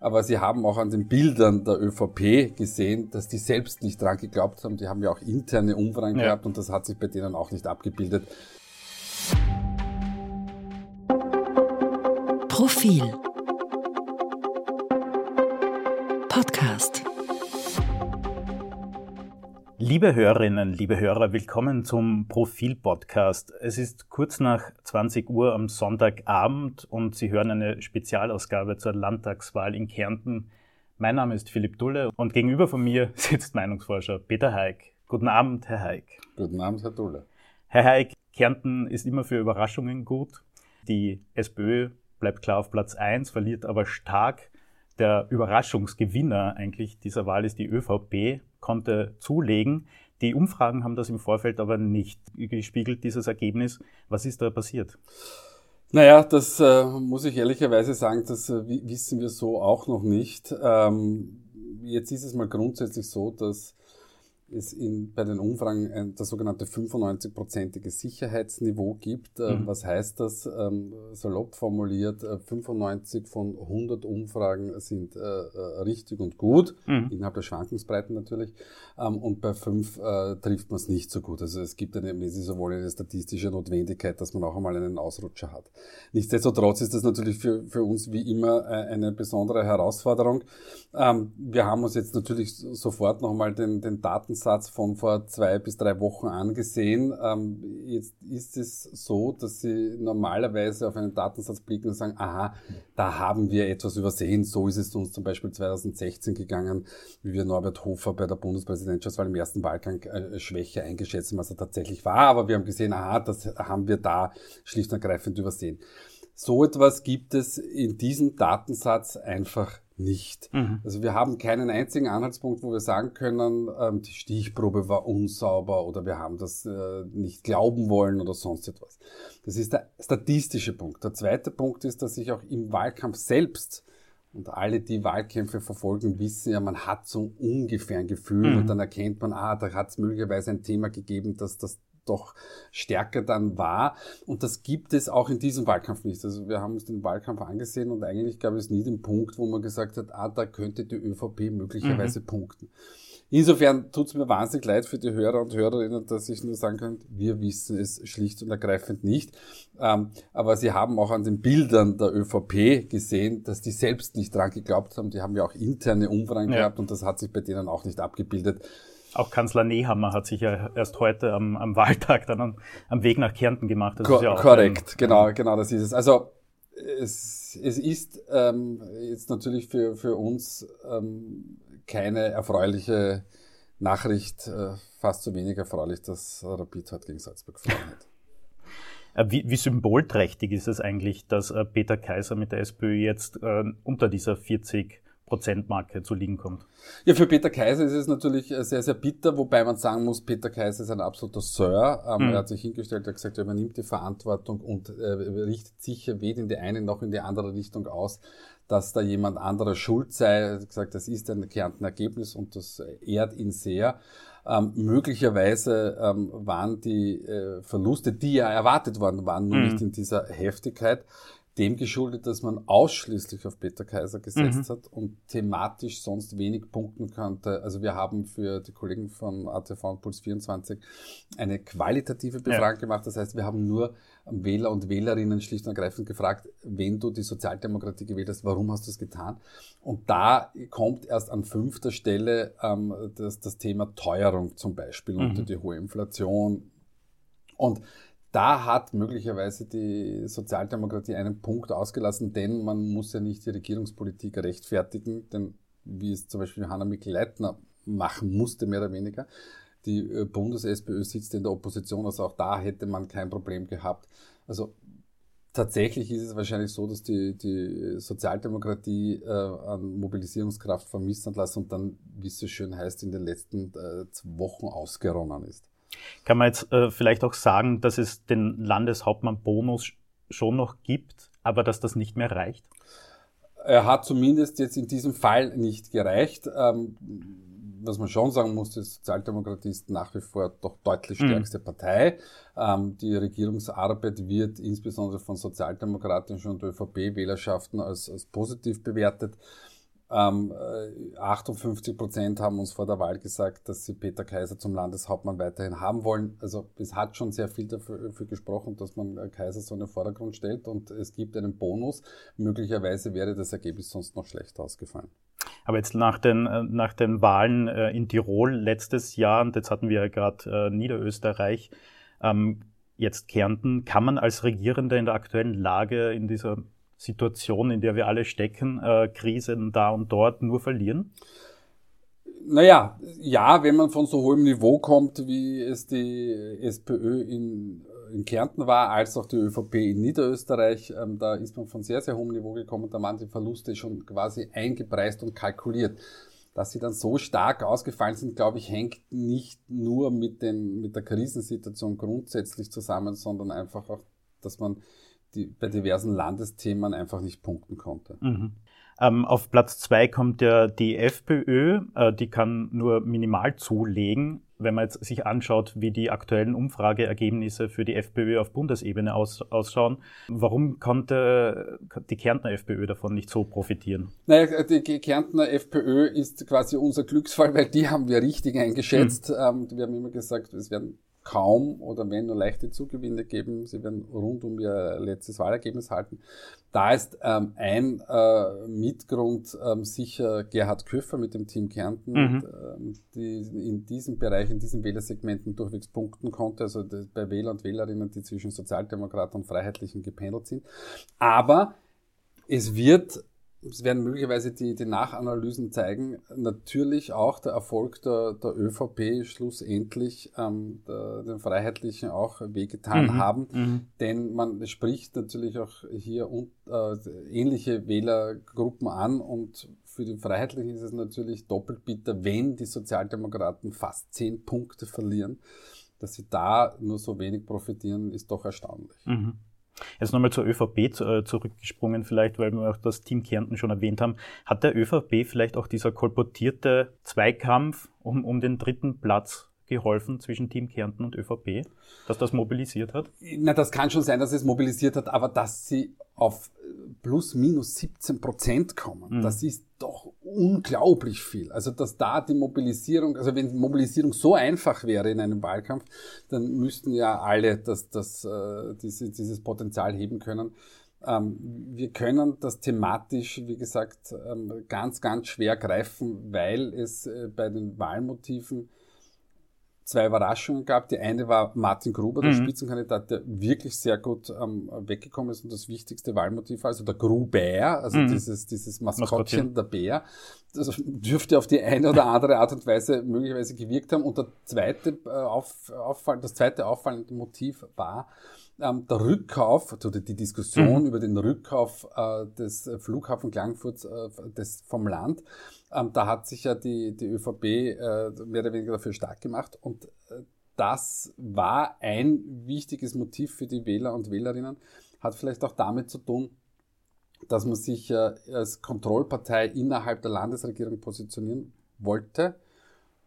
Aber sie haben auch an den Bildern der ÖVP gesehen, dass die selbst nicht dran geglaubt haben. Die haben ja auch interne Umfragen ja. gehabt und das hat sich bei denen auch nicht abgebildet. Profil Podcast Liebe Hörerinnen, liebe Hörer, willkommen zum Profil-Podcast. Es ist kurz nach 20 Uhr am Sonntagabend und Sie hören eine Spezialausgabe zur Landtagswahl in Kärnten. Mein Name ist Philipp Dulle und gegenüber von mir sitzt Meinungsforscher Peter Haig. Guten Abend, Herr Haig. Guten Abend, Herr Dulle. Herr Haig, Kärnten ist immer für Überraschungen gut. Die SPÖ bleibt klar auf Platz 1, verliert aber stark. Der Überraschungsgewinner eigentlich dieser Wahl ist die ÖVP konnte zulegen. Die Umfragen haben das im Vorfeld aber nicht gespiegelt, dieses Ergebnis. Was ist da passiert? Naja, das äh, muss ich ehrlicherweise sagen, das äh, wissen wir so auch noch nicht. Ähm, jetzt ist es mal grundsätzlich so, dass es in, bei den Umfragen ein, das sogenannte 95-prozentige Sicherheitsniveau gibt. Äh, mhm. Was heißt das? Ähm, salopp formuliert, 95 äh, von 100 Umfragen sind äh, äh, richtig und gut, mhm. innerhalb der Schwankungsbreiten natürlich, ähm, und bei fünf äh, trifft man es nicht so gut. Also es gibt eine, wenn Sie so wollen, eine statistische Notwendigkeit, dass man auch einmal einen Ausrutscher hat. Nichtsdestotrotz ist das natürlich für, für uns wie immer eine besondere Herausforderung. Ähm, wir haben uns jetzt natürlich sofort nochmal den, den Daten Datensatz von vor zwei bis drei Wochen angesehen. Ähm, jetzt ist es so, dass Sie normalerweise auf einen Datensatz blicken und sagen, aha, da haben wir etwas übersehen. So ist es uns zum Beispiel 2016 gegangen, wie wir Norbert Hofer bei der Bundespräsidentschaftswahl im ersten Wahlgang äh, schwächer eingeschätzt haben, als er tatsächlich war. Aber wir haben gesehen, aha, das haben wir da schlicht und ergreifend übersehen. So etwas gibt es in diesem Datensatz einfach nicht. Mhm. Also wir haben keinen einzigen Anhaltspunkt, wo wir sagen können, ähm, die Stichprobe war unsauber oder wir haben das äh, nicht glauben wollen oder sonst etwas. Das ist der statistische Punkt. Der zweite Punkt ist, dass sich auch im Wahlkampf selbst und alle, die Wahlkämpfe verfolgen, wissen ja, man hat so ungefähr ein Gefühl mhm. und dann erkennt man, ah, da hat es möglicherweise ein Thema gegeben, dass das doch stärker dann war. Und das gibt es auch in diesem Wahlkampf nicht. Also wir haben uns den Wahlkampf angesehen und eigentlich gab es nie den Punkt, wo man gesagt hat, ah, da könnte die ÖVP möglicherweise mhm. punkten. Insofern tut es mir wahnsinnig leid für die Hörer und Hörerinnen, dass ich nur sagen kann, wir wissen es schlicht und ergreifend nicht. Ähm, aber sie haben auch an den Bildern der ÖVP gesehen, dass die selbst nicht dran geglaubt haben. Die haben ja auch interne Umfragen ja. gehabt und das hat sich bei denen auch nicht abgebildet. Auch Kanzler Nehammer hat sich ja erst heute am, am Wahltag dann am, am, Weg nach Kärnten gemacht. Ko ja korrekt, ein, genau, genau, das ist es. Also es, es ist ähm, jetzt natürlich für, für uns ähm, keine erfreuliche Nachricht, äh, fast so wenig erfreulich, dass Rapid heute gegen Salzburg verloren hat. Äh, wie, wie symbolträchtig ist es eigentlich, dass äh, Peter Kaiser mit der SPÖ jetzt äh, unter dieser 40 Prozentmarke zu liegen kommt. Ja, für Peter Kaiser ist es natürlich äh, sehr, sehr bitter, wobei man sagen muss, Peter Kaiser ist ein absoluter Sir. Ähm, mhm. Er hat sich hingestellt, er hat gesagt, er übernimmt die Verantwortung und äh, richtet sicher weder in die eine noch in die andere Richtung aus, dass da jemand anderer schuld sei. Er hat gesagt, das ist ein Kärnten Ergebnis und das ehrt ihn sehr. Ähm, möglicherweise ähm, waren die äh, Verluste, die ja erwartet worden waren, nur mhm. nicht in dieser Heftigkeit dem geschuldet, dass man ausschließlich auf Peter Kaiser gesetzt mhm. hat und thematisch sonst wenig punkten konnte. Also wir haben für die Kollegen von ATV und Puls 24 eine qualitative Befragung ja. gemacht. Das heißt, wir haben nur Wähler und Wählerinnen schlicht und ergreifend gefragt, wenn du die Sozialdemokratie gewählt hast, warum hast du es getan? Und da kommt erst an fünfter Stelle ähm, das, das Thema Teuerung zum Beispiel mhm. und die hohe Inflation. Und da hat möglicherweise die Sozialdemokratie einen Punkt ausgelassen, denn man muss ja nicht die Regierungspolitik rechtfertigen, denn wie es zum Beispiel Hanna Mikl-Leitner machen musste, mehr oder weniger. Die äh, Bundes-SPÖ sitzt in der Opposition, also auch da hätte man kein Problem gehabt. Also tatsächlich ist es wahrscheinlich so, dass die, die Sozialdemokratie äh, an Mobilisierungskraft vermisst hat lassen und dann, wie es so schön heißt, in den letzten äh, Wochen ausgeronnen ist. Kann man jetzt äh, vielleicht auch sagen, dass es den Landeshauptmann-Bonus schon noch gibt, aber dass das nicht mehr reicht? Er hat zumindest jetzt in diesem Fall nicht gereicht. Ähm, was man schon sagen muss, die Sozialdemokratie ist nach wie vor doch deutlich mhm. stärkste mhm. Partei. Ähm, die Regierungsarbeit wird insbesondere von sozialdemokratischen und ÖVP-Wählerschaften als, als positiv bewertet. Ähm, 58 äh, Prozent haben uns vor der Wahl gesagt, dass sie Peter Kaiser zum Landeshauptmann weiterhin haben wollen. Also es hat schon sehr viel dafür, dafür gesprochen, dass man äh, Kaiser so in den Vordergrund stellt und es gibt einen Bonus. Möglicherweise wäre das Ergebnis sonst noch schlechter ausgefallen. Aber jetzt nach den, äh, nach den Wahlen in Tirol letztes Jahr, und jetzt hatten wir ja gerade Niederösterreich, ähm, jetzt Kärnten, kann man als Regierender in der aktuellen Lage, in dieser Situation, in der wir alle stecken, äh, Krisen da und dort nur verlieren? Naja, ja, wenn man von so hohem Niveau kommt, wie es die SPÖ in, in Kärnten war, als auch die ÖVP in Niederösterreich, ähm, da ist man von sehr, sehr hohem Niveau gekommen, da waren die Verluste schon quasi eingepreist und kalkuliert. Dass sie dann so stark ausgefallen sind, glaube ich, hängt nicht nur mit, den, mit der Krisensituation grundsätzlich zusammen, sondern einfach auch, dass man die, bei diversen Landesthemen einfach nicht punkten konnte. Mhm. Ähm, auf Platz zwei kommt ja die FPÖ, äh, die kann nur minimal zulegen. Wenn man jetzt sich anschaut, wie die aktuellen Umfrageergebnisse für die FPÖ auf Bundesebene aus, ausschauen, warum konnte die Kärntner FPÖ davon nicht so profitieren? Naja, die Kärntner FPÖ ist quasi unser Glücksfall, weil die haben wir richtig eingeschätzt. Mhm. wir haben immer gesagt, es werden kaum oder wenn nur leichte Zugewinne geben. Sie werden rund um ihr letztes Wahlergebnis halten. Da ist ähm, ein äh, Mitgrund ähm, sicher Gerhard Köffer mit dem Team Kärnten, mhm. ähm, die in diesem Bereich, in diesen Wählersegmenten durchwegs punkten konnte, also bei Wähler und Wählerinnen, die zwischen Sozialdemokraten und Freiheitlichen gependelt sind. Aber es wird es werden möglicherweise die, die Nachanalysen zeigen, natürlich auch der Erfolg der, der ÖVP schlussendlich ähm, der, den Freiheitlichen auch wehgetan mhm. haben. Mhm. Denn man spricht natürlich auch hier un, äh, ähnliche Wählergruppen an und für die Freiheitlichen ist es natürlich doppelt bitter, wenn die Sozialdemokraten fast zehn Punkte verlieren. Dass sie da nur so wenig profitieren, ist doch erstaunlich. Mhm. Jetzt nochmal zur ÖVP äh, zurückgesprungen, vielleicht, weil wir auch das Team Kärnten schon erwähnt haben. Hat der ÖVP vielleicht auch dieser kolportierte Zweikampf um, um den dritten Platz geholfen zwischen Team Kärnten und ÖVP, dass das mobilisiert hat? Na, das kann schon sein, dass es mobilisiert hat, aber dass sie auf plus minus 17 Prozent kommen. Mhm. Das ist doch unglaublich viel. Also dass da die Mobilisierung, also wenn Mobilisierung so einfach wäre in einem Wahlkampf, dann müssten ja alle das, das, äh, diese, dieses Potenzial heben können. Ähm, wir können das thematisch, wie gesagt, ähm, ganz, ganz schwer greifen, weil es äh, bei den Wahlmotiven zwei Überraschungen gab. Die eine war Martin Gruber, der mhm. Spitzenkandidat, der wirklich sehr gut ähm, weggekommen ist und das wichtigste Wahlmotiv war, also der Gruber, also mhm. dieses, dieses Maskottchen, der Bär. Das dürfte auf die eine oder andere Art und Weise möglicherweise gewirkt haben. Und der zweite, äh, auf, auffall, das zweite auffallende Motiv war, ähm, der Rückkauf oder die Diskussion mhm. über den Rückkauf äh, des Flughafen Klangfurt äh, des, vom Land ähm, da hat sich ja die, die ÖVP äh, mehr oder weniger dafür stark gemacht und äh, das war ein wichtiges Motiv für die Wähler und Wählerinnen, hat vielleicht auch damit zu tun, dass man sich äh, als Kontrollpartei innerhalb der Landesregierung positionieren wollte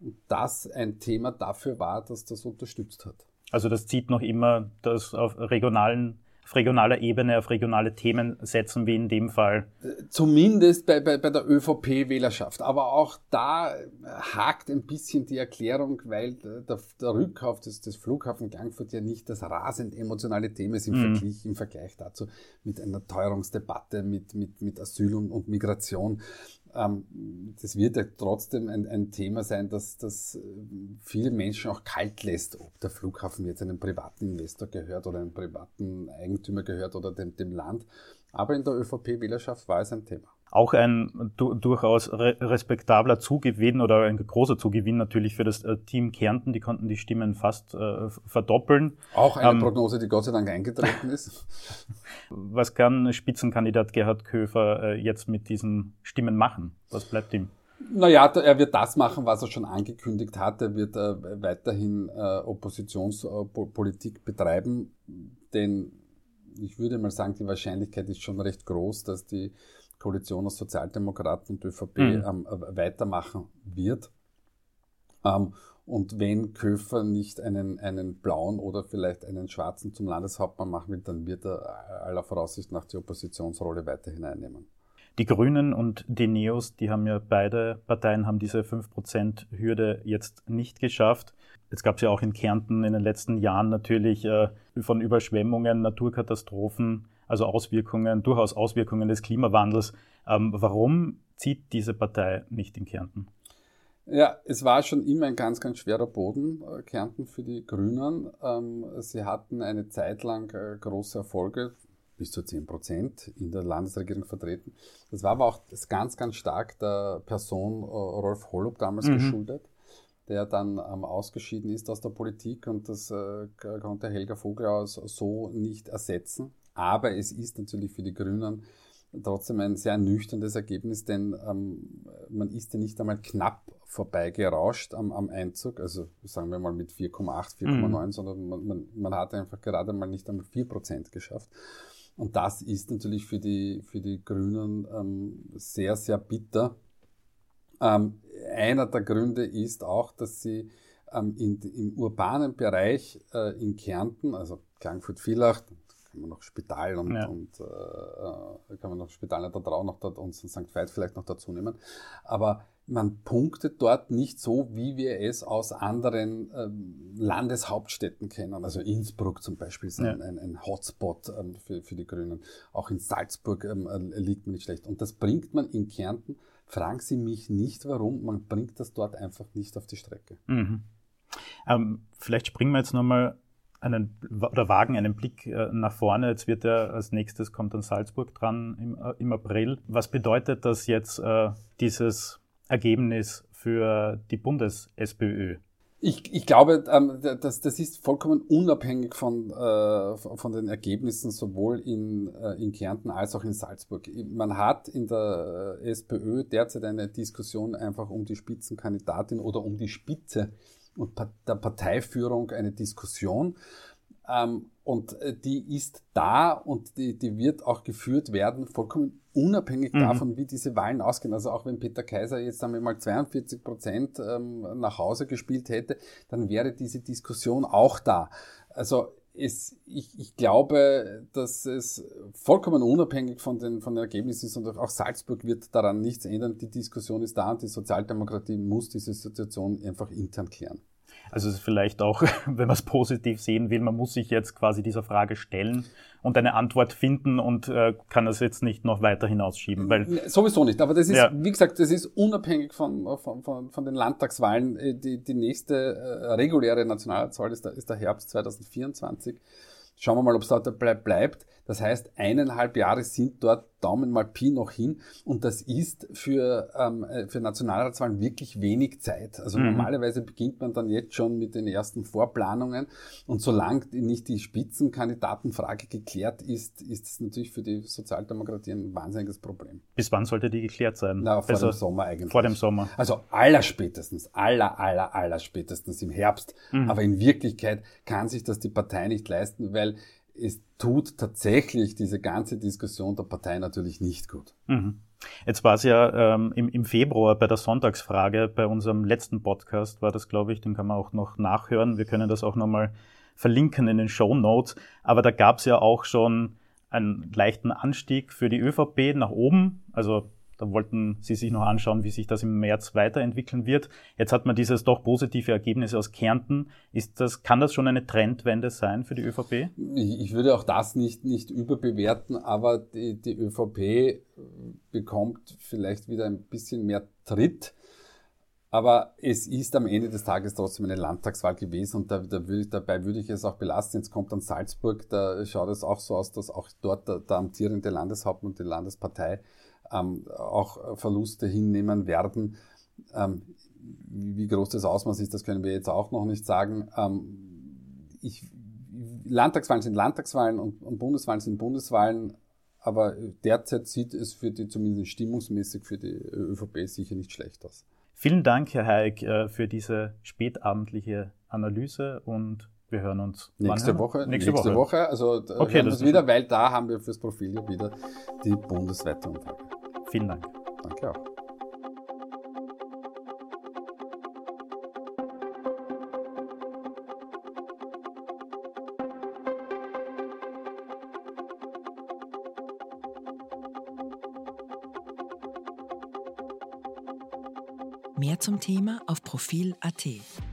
und das ein Thema dafür war, dass das unterstützt hat. Also das zieht noch immer das auf regionalen auf regionaler Ebene auf regionale Themen setzen, wie in dem Fall. Zumindest bei, bei, bei der ÖVP-Wählerschaft. Aber auch da hakt ein bisschen die Erklärung, weil der, der Rückkauf des, des Flughafen Frankfurt ja nicht das rasend emotionale Thema ist im, mhm. Vergleich, im Vergleich dazu mit einer Teuerungsdebatte, mit, mit, mit Asyl und, und Migration das wird ja trotzdem ein, ein Thema sein, dass das äh, viele Menschen auch kalt lässt, ob der Flughafen jetzt einem privaten Investor gehört oder einem privaten Eigentümer gehört oder dem, dem Land. Aber in der ÖVP-Wählerschaft war es ein Thema auch ein du durchaus re respektabler Zugewinn oder ein großer Zugewinn natürlich für das äh, Team Kärnten. Die konnten die Stimmen fast äh, verdoppeln. Auch eine ähm, Prognose, die Gott sei Dank eingetreten ist. Was kann Spitzenkandidat Gerhard Köfer äh, jetzt mit diesen Stimmen machen? Was bleibt ihm? Naja, er wird das machen, was er schon angekündigt hat. Er wird äh, weiterhin äh, Oppositionspolitik betreiben, denn ich würde mal sagen, die Wahrscheinlichkeit ist schon recht groß, dass die Koalition aus Sozialdemokraten und ÖVP mhm. ähm, weitermachen wird. Ähm, und wenn Köfer nicht einen, einen blauen oder vielleicht einen schwarzen zum Landeshauptmann machen will, dann wird er aller Voraussicht nach die Oppositionsrolle weiterhin einnehmen. Die Grünen und die Neos, die haben ja beide Parteien haben diese 5%-Hürde jetzt nicht geschafft. Jetzt gab es ja auch in Kärnten in den letzten Jahren natürlich äh, von Überschwemmungen, Naturkatastrophen, also Auswirkungen, durchaus Auswirkungen des Klimawandels. Ähm, warum zieht diese Partei nicht in Kärnten? Ja, es war schon immer ein ganz, ganz schwerer Boden, äh, Kärnten für die Grünen. Ähm, sie hatten eine Zeit lang äh, große Erfolge, bis zu 10 Prozent in der Landesregierung vertreten. Das war aber auch ganz, ganz stark der Person äh, Rolf Holub damals mhm. geschuldet, der dann ähm, ausgeschieden ist aus der Politik und das konnte Helga Vogelhaus so nicht ersetzen. Aber es ist natürlich für die Grünen trotzdem ein sehr nüchternes Ergebnis, denn ähm, man ist ja nicht einmal knapp vorbeigerauscht am, am Einzug, also sagen wir mal mit 4,8, 4,9, mhm. sondern man, man, man hat einfach gerade mal nicht einmal 4% geschafft. Und das ist natürlich für die, für die Grünen ähm, sehr, sehr bitter. Ähm, einer der Gründe ist auch, dass sie ähm, in, im urbanen Bereich äh, in Kärnten, also Klagenfurt-Villach, kann man noch Spital und, ja. und äh, äh kann man noch Spital nicht da drauf noch dort und St. Veit vielleicht noch dazu nehmen. Aber man punktet dort nicht so, wie wir es aus anderen ähm, Landeshauptstädten kennen. Also Innsbruck zum Beispiel ist ein, ja. ein, ein Hotspot ähm, für, für die Grünen. Auch in Salzburg ähm, äh, liegt man nicht schlecht. Und das bringt man in Kärnten. Fragen Sie mich nicht, warum. Man bringt das dort einfach nicht auf die Strecke. Mhm. Ähm, vielleicht springen wir jetzt nochmal einen, oder wagen einen Blick äh, nach vorne. Jetzt wird ja als nächstes kommt dann Salzburg dran im, äh, im April. Was bedeutet das jetzt, äh, dieses Ergebnis für die Bundes-SPÖ? Ich, ich glaube, ähm, das, das ist vollkommen unabhängig von, äh, von den Ergebnissen sowohl in, äh, in Kärnten als auch in Salzburg. Man hat in der SPÖ derzeit eine Diskussion einfach um die Spitzenkandidatin oder um die Spitze und der Parteiführung eine Diskussion. Ähm, und äh, die ist da und die, die wird auch geführt werden, vollkommen unabhängig mhm. davon, wie diese Wahlen ausgehen. Also auch wenn Peter Kaiser jetzt wir mal 42 Prozent ähm, nach Hause gespielt hätte, dann wäre diese Diskussion auch da. Also es, ich, ich glaube, dass es vollkommen unabhängig von den, von den Ergebnissen ist und auch Salzburg wird daran nichts ändern. Die Diskussion ist da und die Sozialdemokratie muss diese Situation einfach intern klären. Also es ist vielleicht auch, wenn man es positiv sehen will, man muss sich jetzt quasi dieser Frage stellen und eine Antwort finden und äh, kann das jetzt nicht noch weiter hinausschieben. Weil Sowieso nicht, aber das ist, ja. wie gesagt, das ist unabhängig von, von, von, von den Landtagswahlen. Äh, die, die nächste äh, reguläre Nationalratswahl ist der, ist der Herbst 2024. Schauen wir mal, ob es dort bleibt. Das heißt, eineinhalb Jahre sind dort Daumen mal Pi noch hin. Und das ist für, ähm, äh, für Nationalratswahlen wirklich wenig Zeit. Also mhm. normalerweise beginnt man dann jetzt schon mit den ersten Vorplanungen. Und solange nicht die Spitzenkandidatenfrage geklärt ist, ist es natürlich für die Sozialdemokratie ein wahnsinniges Problem. Bis wann sollte die geklärt sein? Na, vor also dem Sommer eigentlich. Vor dem Sommer. Also aller spätestens, aller, aller, aller spätestens im Herbst. Mhm. Aber in Wirklichkeit kann sich das die Partei nicht leisten, weil es tut tatsächlich diese ganze Diskussion der Partei natürlich nicht gut. Mhm. Jetzt war es ja ähm, im, im, Februar bei der Sonntagsfrage, bei unserem letzten Podcast war das, glaube ich, den kann man auch noch nachhören. Wir können das auch nochmal verlinken in den Show Notes. Aber da gab es ja auch schon einen leichten Anstieg für die ÖVP nach oben. Also wollten Sie sich noch anschauen, wie sich das im März weiterentwickeln wird. Jetzt hat man dieses doch positive Ergebnis aus Kärnten. Ist das, kann das schon eine Trendwende sein für die ÖVP? Ich würde auch das nicht, nicht überbewerten, aber die, die ÖVP bekommt vielleicht wieder ein bisschen mehr Tritt. Aber es ist am Ende des Tages trotzdem eine Landtagswahl gewesen und da, da würde, dabei würde ich es auch belasten. Jetzt kommt dann Salzburg, da schaut es auch so aus, dass auch dort der, der amtierende Landeshauptmann und die Landespartei ähm, auch Verluste hinnehmen werden. Ähm, wie groß das Ausmaß ist, das können wir jetzt auch noch nicht sagen. Ähm, ich, Landtagswahlen sind Landtagswahlen und, und Bundeswahlen sind Bundeswahlen, aber derzeit sieht es für die, zumindest stimmungsmäßig für die ÖVP sicher nicht schlecht aus. Vielen Dank, Herr Hayek, äh, für diese spätabendliche Analyse und wir hören uns nächste Woche. Nächste, nächste Woche. Woche. Also okay, hören das wieder, weil da haben wir fürs Profil wieder die bundesweite Umfrage. Vielen Dank. Danke auch. Profil.at.